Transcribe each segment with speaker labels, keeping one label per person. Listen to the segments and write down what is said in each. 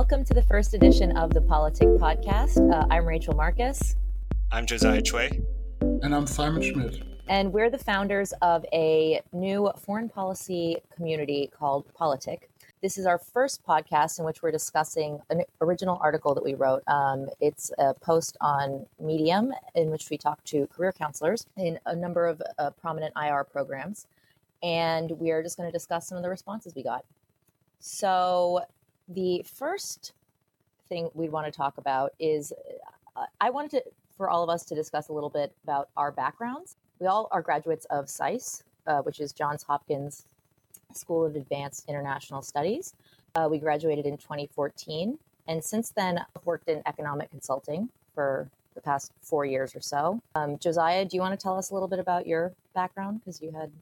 Speaker 1: welcome to the first edition of the Politik Podcast. Uh, I'm Rachel Marcus.
Speaker 2: I'm Josiah Choi.
Speaker 3: And I'm Simon Schmidt.
Speaker 1: And we're the founders of a new foreign policy community called Politik. This is our first podcast in which we're discussing an original article that we wrote. Um, it's a post on Medium in which we talk to career counselors in a number of uh, prominent IR programs. And we are just going to discuss some of the responses we got. So, the first thing we want to talk about is uh, I wanted to, for all of us to discuss a little bit about our backgrounds. We all are graduates of SAIS, uh, which is Johns Hopkins School of Advanced International Studies. Uh, we graduated in 2014. And since then, I've worked in economic consulting for the past four years or so. Um, Josiah, do you want to tell us a little bit about your background? Because you had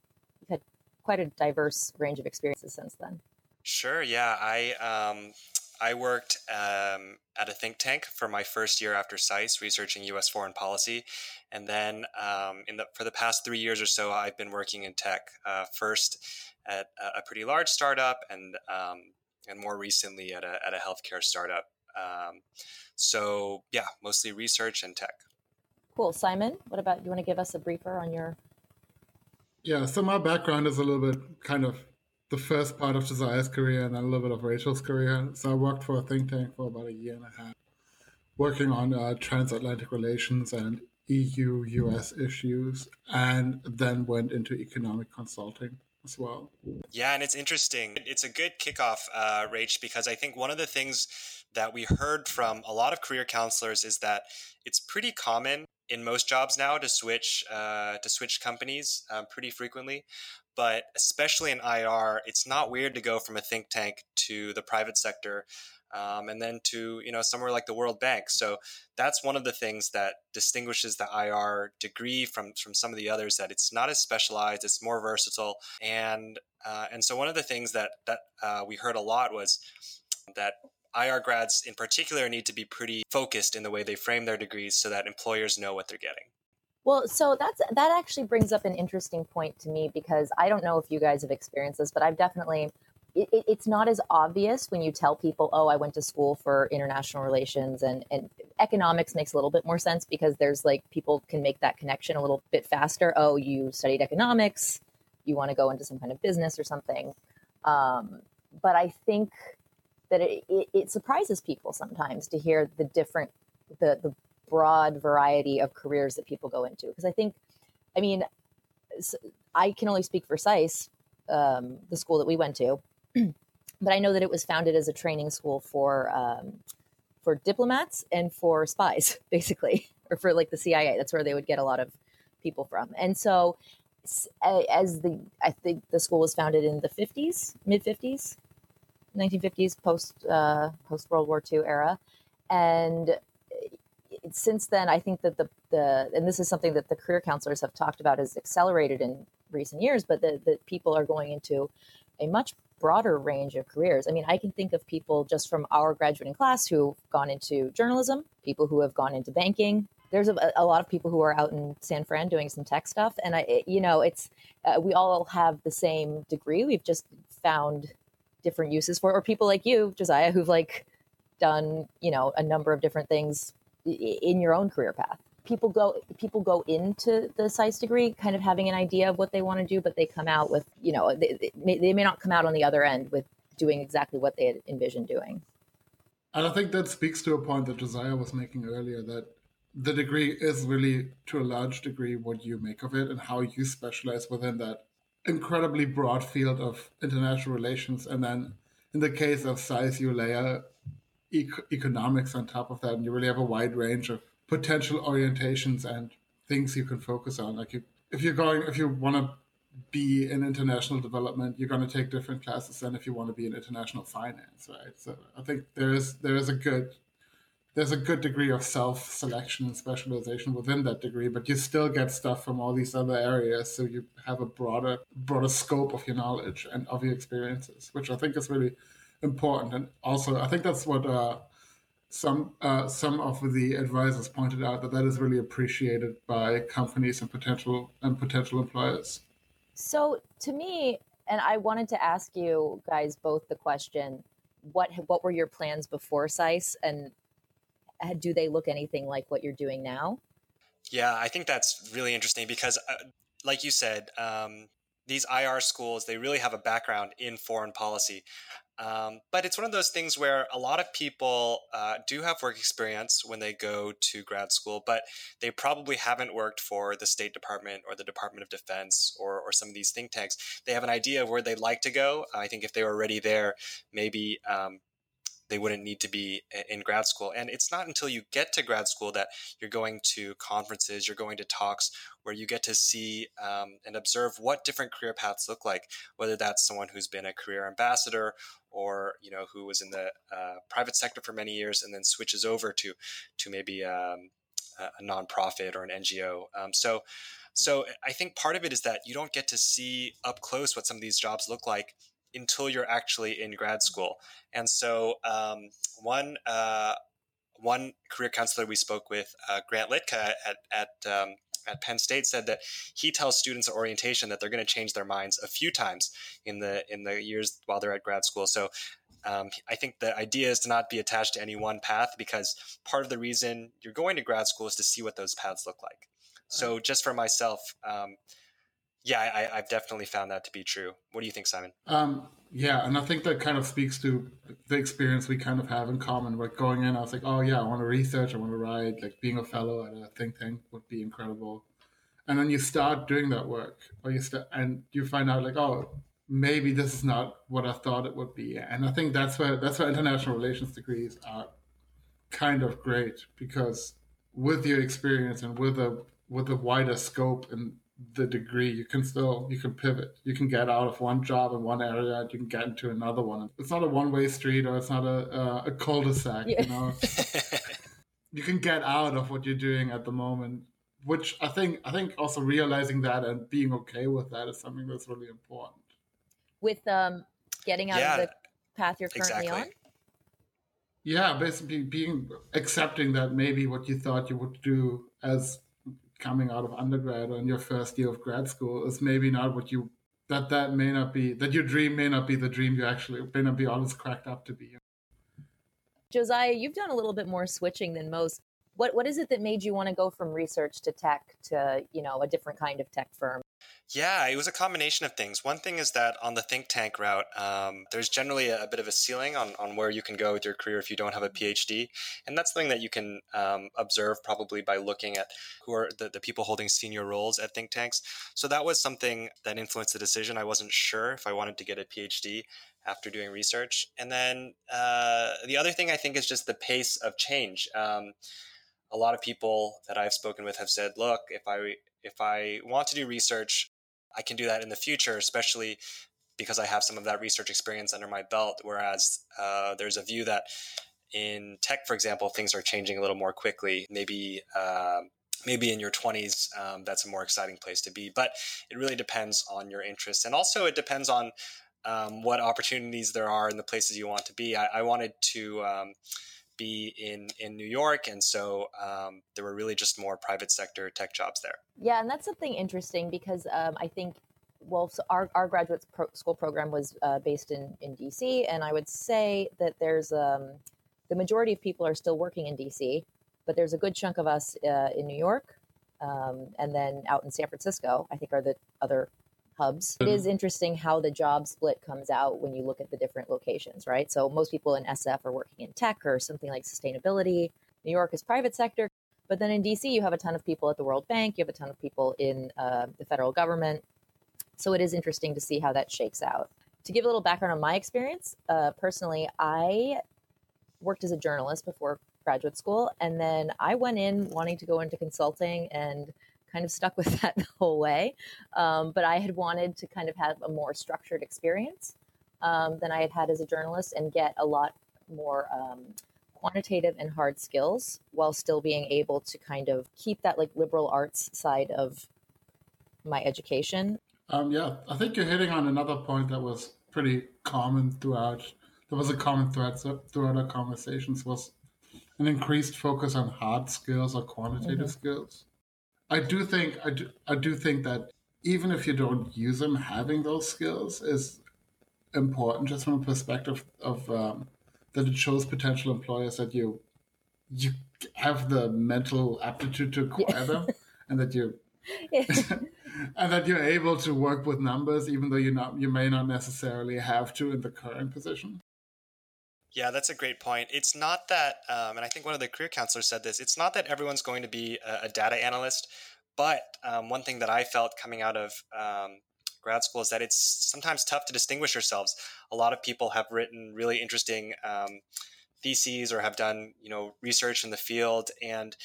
Speaker 1: you've had quite a diverse range of experiences since then.
Speaker 2: Sure. Yeah, I um, I worked um, at a think tank for my first year after SAIS, researching U.S. foreign policy, and then um, in the for the past three years or so, I've been working in tech. Uh, first at a pretty large startup, and um, and more recently at a at a healthcare startup. Um, so yeah, mostly research and tech.
Speaker 1: Cool, Simon. What about you? Want to give us a briefer on your?
Speaker 3: Yeah, so my background is a little bit kind of the first part of Josiah's career and then a little bit of Rachel's career. So I worked for a think tank for about a year and a half, working on uh, transatlantic relations and EU US issues, and then went into economic consulting as well.
Speaker 2: Yeah, and it's interesting. It's a good kickoff, uh, Rach, because I think one of the things that we heard from a lot of career counselors is that it's pretty common in most jobs now to switch uh, to switch companies um, pretty frequently but especially in IR, it's not weird to go from a think tank to the private sector. Um, and then to you know somewhere like the World Bank. So that's one of the things that distinguishes the IR degree from from some of the others. That it's not as specialized, it's more versatile, and uh, and so one of the things that that uh, we heard a lot was that IR grads in particular need to be pretty focused in the way they frame their degrees so that employers know what they're getting.
Speaker 1: Well, so that's that actually brings up an interesting point to me because I don't know if you guys have experienced this, but I've definitely. It, it's not as obvious when you tell people, "Oh, I went to school for international relations," and and economics makes a little bit more sense because there's like people can make that connection a little bit faster. Oh, you studied economics, you want to go into some kind of business or something. Um, but I think that it, it, it surprises people sometimes to hear the different the the broad variety of careers that people go into. Because I think, I mean, I can only speak for SAIS, um, the school that we went to, but I know that it was founded as a training school for um, for diplomats and for spies, basically, or for like the CIA. That's where they would get a lot of people from. And so, as the I think the school was founded in the fifties, mid fifties, nineteen fifties, post uh, post World War II era, and since then, I think that the, the and this is something that the career counselors have talked about has accelerated in recent years, but that people are going into a much broader range of careers. I mean, I can think of people just from our graduating class who've gone into journalism, people who have gone into banking. There's a, a lot of people who are out in San Fran doing some tech stuff, and I, it, you know, it's uh, we all have the same degree. We've just found different uses for, it. or people like you, Josiah, who've like done, you know, a number of different things in your own career path people go people go into the SAIS degree kind of having an idea of what they want to do, but they come out with you know they, they, may, they may not come out on the other end with doing exactly what they had envisioned doing.
Speaker 3: And I think that speaks to a point that Josiah was making earlier that the degree is really to a large degree what you make of it and how you specialize within that incredibly broad field of international relations. And then in the case of SAIS you layer economics on top of that, and you really have a wide range of potential orientations and things you can focus on. Like you, if you're going, if you want to be in international development, you're going to take different classes than if you want to be in international finance, right? So I think there is there is a good there's a good degree of self selection and specialization within that degree, but you still get stuff from all these other areas, so you have a broader broader scope of your knowledge and of your experiences, which I think is really important. And also, I think that's what uh, some uh, some of the advisors pointed out that that is really appreciated by companies and potential and potential employers.
Speaker 1: So, to me, and I wanted to ask you guys both the question: what what were your plans before SAIS, and do they look anything like what you're doing now?
Speaker 2: Yeah, I think that's really interesting because, uh, like you said, um, these IR schools they really have a background in foreign policy. Um, but it's one of those things where a lot of people uh, do have work experience when they go to grad school, but they probably haven't worked for the State Department or the Department of Defense or, or some of these think tanks. They have an idea of where they'd like to go. I think if they were already there, maybe um, they wouldn't need to be in grad school. And it's not until you get to grad school that you're going to conferences, you're going to talks where you get to see um, and observe what different career paths look like, whether that's someone who's been a career ambassador or you know who was in the uh, private sector for many years and then switches over to to maybe um, a nonprofit or an NGO. Um, so so I think part of it is that you don't get to see up close what some of these jobs look like until you're actually in grad school. And so um, one uh, one career counselor we spoke with, uh, Grant Litka at at um, at Penn State, said that he tells students at orientation that they're going to change their minds a few times in the in the years while they're at grad school. So. Um, I think the idea is to not be attached to any one path because part of the reason you're going to grad school is to see what those paths look like. So, just for myself, um, yeah, I, have definitely found that to be true. What do you think, Simon?
Speaker 3: Um, yeah, and I think that kind of speaks to the experience we kind of have in common. Like going in, I was like, oh yeah, I want to research, I want to write. Like being a fellow at a think tank would be incredible. And then you start doing that work, or you start, and you find out like, oh, maybe this is not what I thought it would be. And I think that's where that's where international relations degrees are kind of great because with your experience and with a with a wider scope and the degree you can still you can pivot. You can get out of one job in one area and you can get into another one. It's not a one-way street or it's not a, uh, a cul-de-sac yeah. you know? You can get out of what you're doing at the moment which i think i think also realizing that and being okay with that is something that's really important.
Speaker 1: With um getting out yeah, of the path you're currently exactly. on?
Speaker 3: Yeah basically being accepting that maybe what you thought you would do as coming out of undergrad or in your first year of grad school is maybe not what you that that may not be that your dream may not be the dream you actually may not be always cracked up to be.
Speaker 1: Josiah, you've done a little bit more switching than most. What what is it that made you want to go from research to tech to you know a different kind of tech firm?
Speaker 2: Yeah, it was a combination of things. One thing is that on the think tank route, um, there's generally a, a, bit of a ceiling on, on where you can go with your career if you don't have a PhD. And that's something that you can um, observe probably by looking at who are the, the people holding senior roles at think tanks. So that was something that influenced the decision. I wasn't sure if I wanted to get a PhD after doing research. And then uh, the other thing I think is just the pace of change. Um, a lot of people that I've spoken with have said, look, if I if I want to do research, I can do that in the future, especially because I have some of that research experience under my belt. Whereas uh, there's a view that in tech, for example, things are changing a little more quickly. Maybe uh, maybe in your 20s, um, that's a more exciting place to be. But it really depends on your interests, and also it depends on um, what opportunities there are in the places you want to be. I, I wanted to. Um, be in in New York, and so um, there were really just more private sector tech jobs there.
Speaker 1: Yeah, and that's something interesting because um, I think well, so our, our graduate pro- school program was uh, based in, in DC, and I would say that there's um, the majority of people are still working in DC, but there's a good chunk of us uh, in New York, um, and then out in San Francisco. I think are the other hubs. It is interesting how the job split comes out when you look at the different locations, right? So most people in SF are working in tech or something like sustainability. New York is private sector, but then in DC you have a ton of people at the World Bank. You have a ton of people in uh, the federal government. So it is interesting to see how that shakes out. To give a little background on my experience, uh, personally, I worked as a journalist before graduate school, and then I went in wanting to go into consulting and kind of stuck with that the whole way. Um, but I had wanted to kind of have a more structured experience um, than I had had as a journalist and get a lot more um, quantitative and hard skills while still being able to kind of keep that like liberal arts side of my education.
Speaker 3: Um, yeah, I think you're hitting on another point that was pretty common throughout. There was a common thread throughout our conversations was an increased focus on hard skills or quantitative mm-hmm. skills. I do think I do, I do think that even if you don't use them, having those skills is important just from a perspective of um, that it shows potential employers that you you have the mental aptitude to acquire yeah. them and that you and that you're able to work with numbers even though you not you may not necessarily have to in the current position
Speaker 2: yeah, that's a great point. It's not that, um, and I think one of the career counselors said this. It's not that everyone's going to be a, a data analyst, but um, one thing that I felt coming out of um, grad school is that it's sometimes tough to distinguish yourselves. A lot of people have written really interesting um, theses or have done you know research in the field, and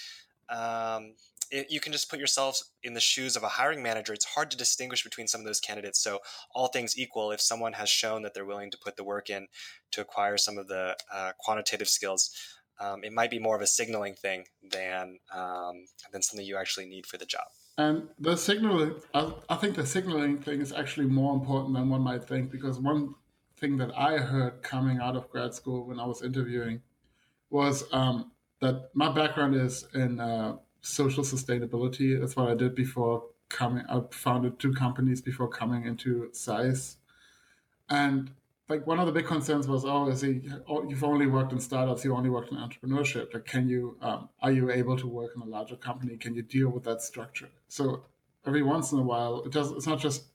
Speaker 2: um, it, you can just put yourself in the shoes of a hiring manager. It's hard to distinguish between some of those candidates. So, all things equal, if someone has shown that they're willing to put the work in to acquire some of the uh, quantitative skills, um, it might be more of a signaling thing than um, than something you actually need for the job.
Speaker 3: And the signaling, I, I think the signaling thing is actually more important than one might think because one thing that I heard coming out of grad school when I was interviewing was um, that my background is in uh, social sustainability. That's what I did before coming. I founded two companies before coming into SAIS, and like one of the big concerns was, oh, is he? Oh, you've only worked in startups. You only worked in entrepreneurship. Like, can you? Um, are you able to work in a larger company? Can you deal with that structure? So every once in a while, it does. It's not just.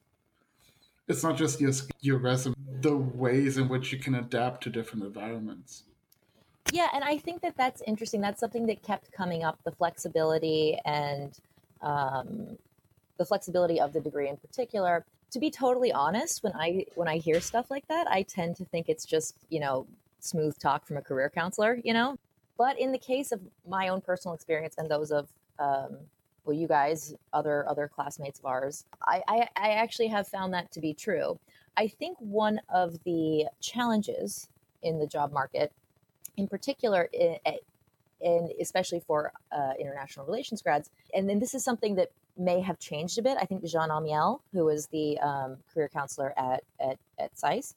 Speaker 3: It's not just your your resume. The ways in which you can adapt to different environments.
Speaker 1: Yeah, and I think that that's interesting. That's something that kept coming up the flexibility and um, the flexibility of the degree in particular. To be totally honest, when I when I hear stuff like that, I tend to think it's just you know smooth talk from a career counselor, you know. But in the case of my own personal experience and those of um, well, you guys, other other classmates of ours, I, I I actually have found that to be true. I think one of the challenges in the job market in particular, and especially for uh, international relations grads. And then this is something that may have changed a bit. I think Jean Amiel, who was the um, career counselor at at, at SAIS,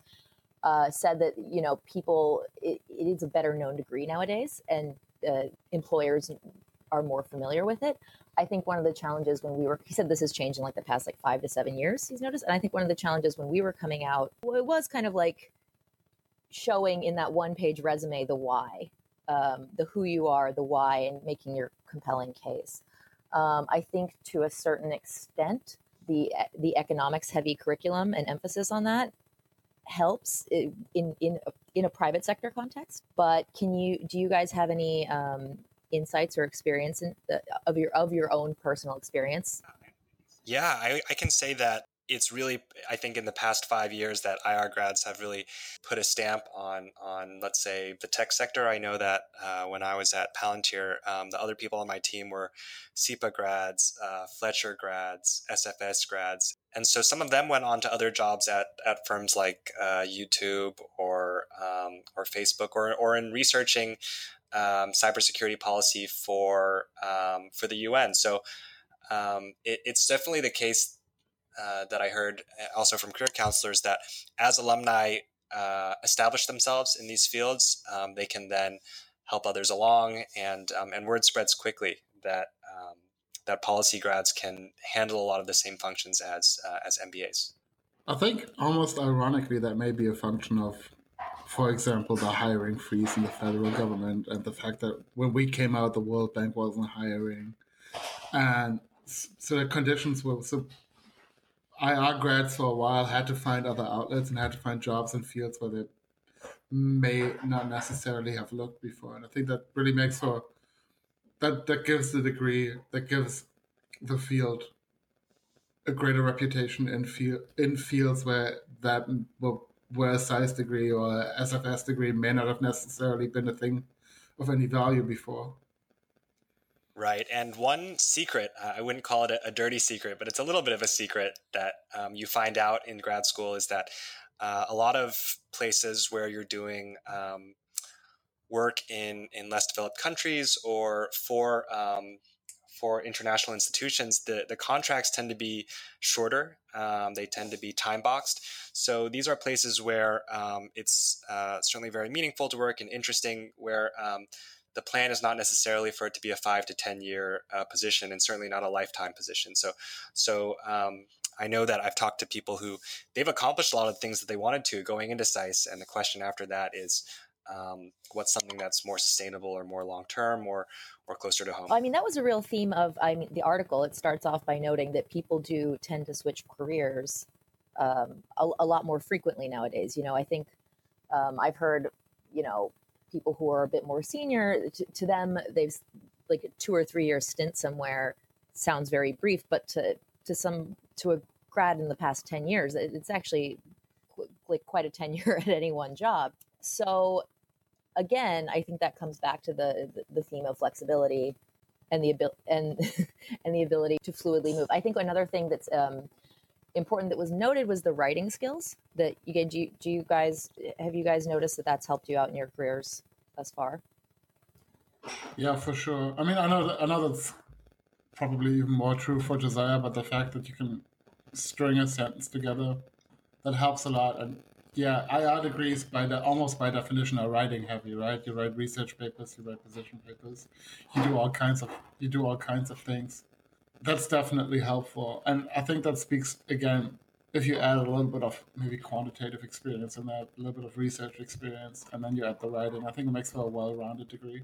Speaker 1: uh, said that you know people it, it is a better known degree nowadays, and uh, employers are more familiar with it. I think one of the challenges when we were, he said this has changed in like the past like five to seven years, he's noticed. And I think one of the challenges when we were coming out, well, it was kind of like showing in that one page resume the why, um, the who you are, the why, and making your compelling case. Um, I think to a certain extent, the the economics heavy curriculum and emphasis on that helps in in in a private sector context. But can you do you guys have any um, insights or experience in, uh, of your of your own personal experience?
Speaker 2: Yeah, I, I can say that it's really i think in the past five years that ir grads have really put a stamp on on let's say the tech sector. I know that uh, when i was at palantir um, the other people on my team were SIPA grads uh, fletcher grads sfs grads. And so some of them went on to other jobs at, at firms like uh, youtube or um, or facebook or, or in researching um, cybersecurity policy for um, for the un so um, it, it's definitely the case uh, that I heard uh, also from career counselors that as alumni uh, establish themselves in these fields, um, they can then help others along, and um, and word spreads quickly that um, that policy grads can handle a lot of the same functions as uh, as MBAs.
Speaker 3: I think almost ironically that may be a function of, for example, the hiring freeze in the federal government and the fact that when we came out, the World Bank wasn't hiring, and so the conditions were so IR grads for a while had to find other outlets and had to find jobs in fields where they may not necessarily have looked before. And I think that really makes for that that gives the degree that gives the field a greater reputation in field in fields where that well, where a SAIS degree or a SFS degree may not have necessarily been a thing of any value before.
Speaker 2: Right. And one secret, uh, I wouldn't call it a, a, dirty secret, but it's a little bit of a secret that um, you find out in grad school is that uh, a lot of places where you're doing um, work in, in less developed countries or for um, for international institutions, the, the contracts tend to be shorter. Um, they tend to be time boxed. So these are places where um, it's uh, certainly very meaningful to work and interesting, where um, the plan is not necessarily for it to be a five to ten year uh, position, and certainly not a lifetime position. So, so um, I know that I've talked to people who they've accomplished a lot of things that they wanted to going into SAIS, and the question after that is, um, what's something that's more sustainable or more long term or or closer to home?
Speaker 1: I mean, that was a real theme of I mean the article. It starts off by noting that people do tend to switch careers um, a, a, lot more frequently nowadays. You know, I think um, I've heard you know people who are a bit more senior to, to them they've like a two or three year stint somewhere sounds very brief, but to to some to a grad in the past 10 years it's actually like quite a tenure at any one job. So again i think that comes back to the the theme of flexibility and the ability and and the ability to fluidly move. I think another thing that's um, important that was noted was the writing skills that you get do you, do you guys have you guys noticed that that's helped you out in your careers thus far
Speaker 3: yeah for sure i mean i know i know that's probably even more true for Josiah, but the fact that you can string a sentence together, that helps a lot. And yeah, IR degrees by the almost by definition are writing heavy, right? You write research papers, you write position papers, you do all kinds of you do all kinds of things. That's definitely helpful. And I think that speaks again if you add a little bit of maybe quantitative experience and a little bit of research experience and then you add the writing, I think it makes for a well rounded degree.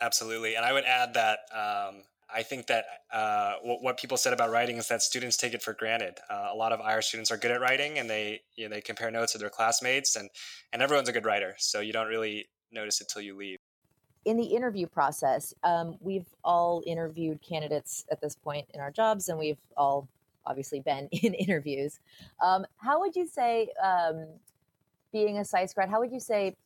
Speaker 2: Absolutely. And I would add that um, I think that uh, what, what, people said about writing is that students take it for granted. Uh, a lot of IR students are good at writing, and they you know, they compare notes with their classmates, and and everyone's a good writer. So you don't really notice it till you leave.
Speaker 1: In the interview process, um, we've all interviewed candidates at this point in our jobs, and we've all obviously been in interviews. Um, how would you say, um, being a SAIS grad, how would you say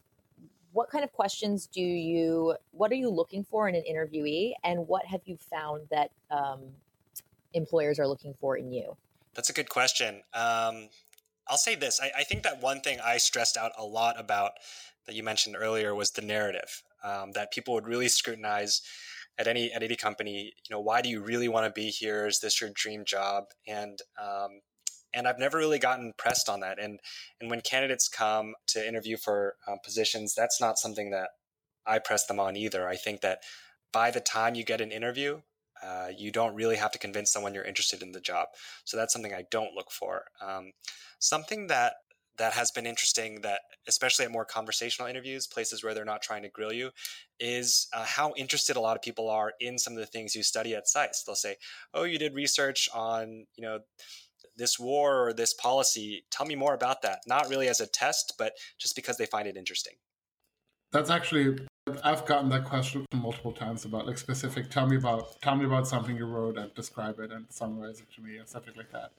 Speaker 1: what kind of questions do you what are you looking for in an interviewee and what have you found that um, employers are looking for in you?
Speaker 2: That's a good question. Um, i'll say this I, I, think that one thing i stressed out a lot about that you mentioned earlier was the narrative um, that people would really scrutinize at any at any company you know why do you really want to be here is this your dream job and um, and I've never really gotten pressed on that. And and when candidates come to interview for um, positions, that's not something that I press them on either. I think that by the time you get an interview, uh, you don't really have to convince someone you're interested in the job. So that's something I don't look for. Um, something that that has been interesting that especially at more conversational interviews places where they're not trying to grill you is uh, how interested a lot of people are in some of the things you study at SAIS they'll say oh you did research on you know this war or this policy. Tell me more about that. Not really as a test, but just because they find it interesting.
Speaker 3: That's actually I've gotten that question multiple times about like specific. Tell me about tell me about something you wrote and describe it and summarize it to me and something like that.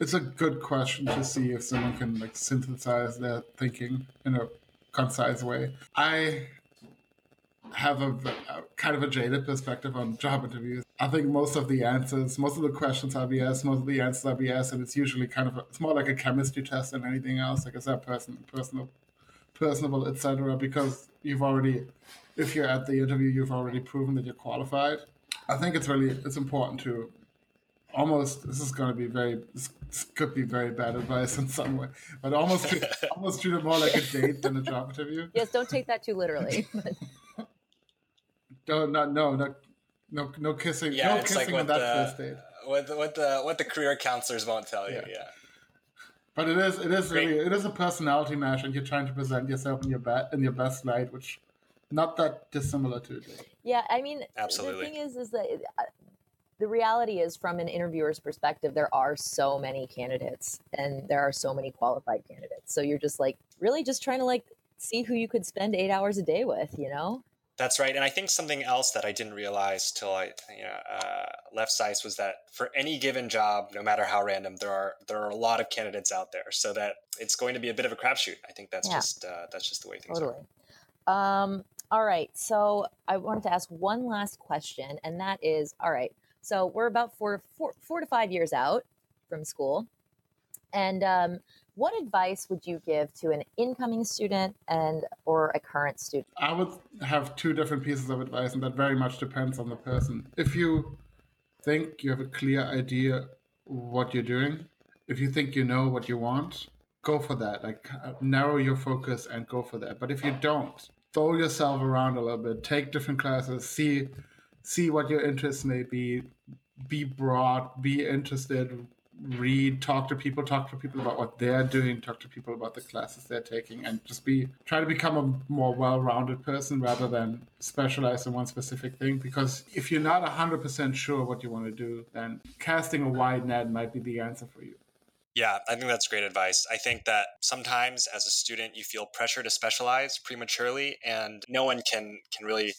Speaker 3: It's a good question to see if someone can like synthesize their thinking in a concise way. I have a, a, kind of a jaded perspective on job interviews. I think most of the answers, most of the questions are BS, most of the answers are BS, and it's usually kind of a, it's more like a chemistry test than anything else. Like I said, person, personal, personable, etc. Because you've already, if you're at the interview, you've already proven that you're qualified. I think it's really it's important to almost this is going to be very this, could be very bad advice in some way but almost almost treat it more like a date than a job interview
Speaker 1: yes don't take that too literally
Speaker 3: no, no, no, no, no, no kissing. Yeah, no it's kissing like what that the, first date.
Speaker 2: What, what the what the career counselors won't tell you. Yeah. yeah.
Speaker 3: But it is it is Great. really it is a personality match, and you're trying to present yourself in your best in your best light, which not that dissimilar to it.
Speaker 1: Yeah, I mean,
Speaker 2: absolutely.
Speaker 1: The thing is, is that the reality is, from an interviewer's perspective, there are so many candidates, and there are so many qualified candidates. So you're just like really just trying to like see who you could spend eight hours a day with, you know?
Speaker 2: That's right, and I think something else that I didn't realize till I you know, uh, left SAIS was that for any given job, no matter how random, there are there are a lot of candidates out there, so that it's going to be a bit of a crapshoot. I think that's yeah. just uh, that's just the way things
Speaker 1: totally. are. Um, all right, so I wanted to ask one last question, and that is, all right, so we're about four four four to five years out from school, and um, what advice would you give to an incoming student and or a current student?
Speaker 3: I would have two different pieces of advice, and that very much depends on the person. If you think you have a clear idea what you're doing, if you think you know what you want, go for that. Like narrow your focus and go for that. But if you don't, throw yourself around a little bit, take different classes, see see what your interests may be, be broad, be interested, read, talk to people, talk to people about what they're doing, talk to people about the classes they're taking, and just be try to become a more well-rounded person rather than specialize in one specific thing. Because if you're not hundred percent sure what you want to do, then casting a wide net might be the answer for you.
Speaker 2: Yeah, I think that's great advice. I think that sometimes as a student you feel pressure to specialize prematurely and no one can can really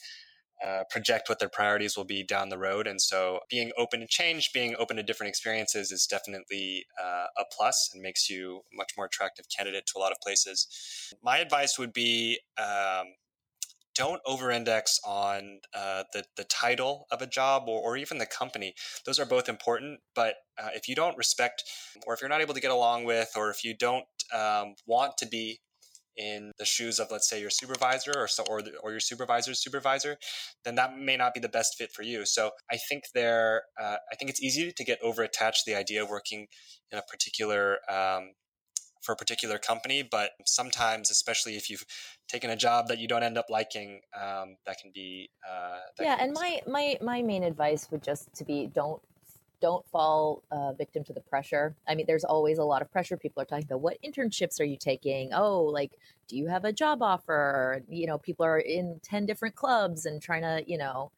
Speaker 2: uh, project what their priorities will be down the road. And so being open to change, being open to different experiences is definitely uh, a plus and makes you a much more attractive candidate to a lot of places. My advice would be um, don't over-index on uh, the the title of a job or, or even the company. Those are both important, but uh, if you don't respect, or if you're not able to get along with, or if you don't um, want to be in the shoes of let's say your supervisor or so or, the, or your supervisor's supervisor then that may not be the best fit for you. So i think there uh, i think it's easy to get over attached to the idea of working in a particular um, for a particular company but sometimes especially if you've taken a job that you don't end up liking um, that can be uh,
Speaker 1: that yeah can and my my my main advice would just to be don't don't fall uh, victim to the pressure. I mean, there's always a lot of pressure. People are talking about what internships are you taking? Oh, like, do you have a job offer? You know, people are in 10 different clubs and trying to, you know,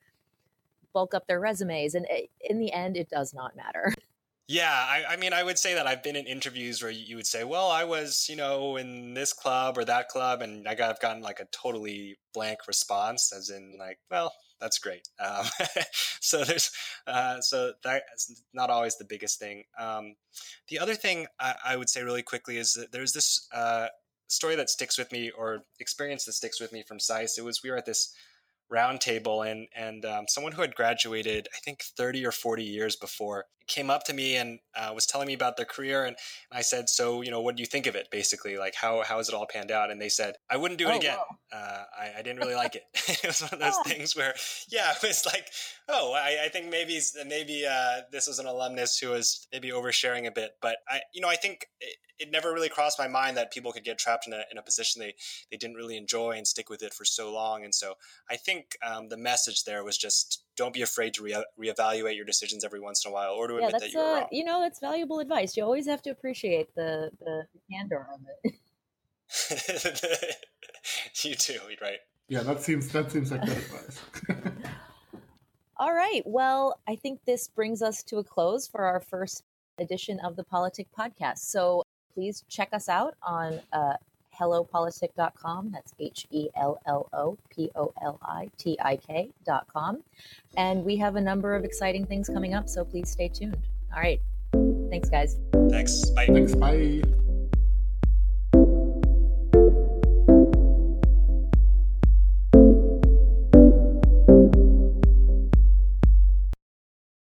Speaker 1: bulk up their resumes. And it, in the end, it does not matter.
Speaker 2: Yeah, I, I, mean, I would say that I've been in interviews where you would say, "Well, I was, you know, in this club or that club," and I got, I've gotten like a totally blank response, as in like, "Well, that's great." Um, so there's, uh, so that's not always the biggest thing. Um, the other thing I, I, would say really quickly is that there's this uh, story that sticks with me, or experience that sticks with me from SAIS. It was we were at this roundtable and and um, someone who had graduated i think 30 or 40 years before came up to me and uh, was telling me about their career and, i said so you know what do you think of it basically? Like how how has it all panned out? And they said i wouldn't do it oh, again. uh, I, I, didn't really like it. It was one of those oh. things where yeah it was like oh i, I think maybe maybe uh, this was an alumnus who was maybe oversharing a bit. But i you know i think it, it never really crossed my mind that people could get trapped in a, in a position they, they didn't really enjoy and stick with it for so long. And so I think um, the message there was just don't be afraid to re- reevaluate your decisions every once in a while or to yeah, admit that you're uh, wrong.
Speaker 1: You know, that's valuable advice. You always have to appreciate the, the candor of it.
Speaker 2: you too, right?
Speaker 3: Yeah, that seems that seems like good advice.
Speaker 1: All right. Well, I think this brings us to a close for our first edition of the Politik Podcast. So please check us out on uh, hellopolitik.com. That's H E L L O P O L I T I K.com. And we have a number of exciting things coming up, so please stay tuned. All right. Thanks, guys.
Speaker 2: Thanks. Bye.
Speaker 3: Thanks. Bye.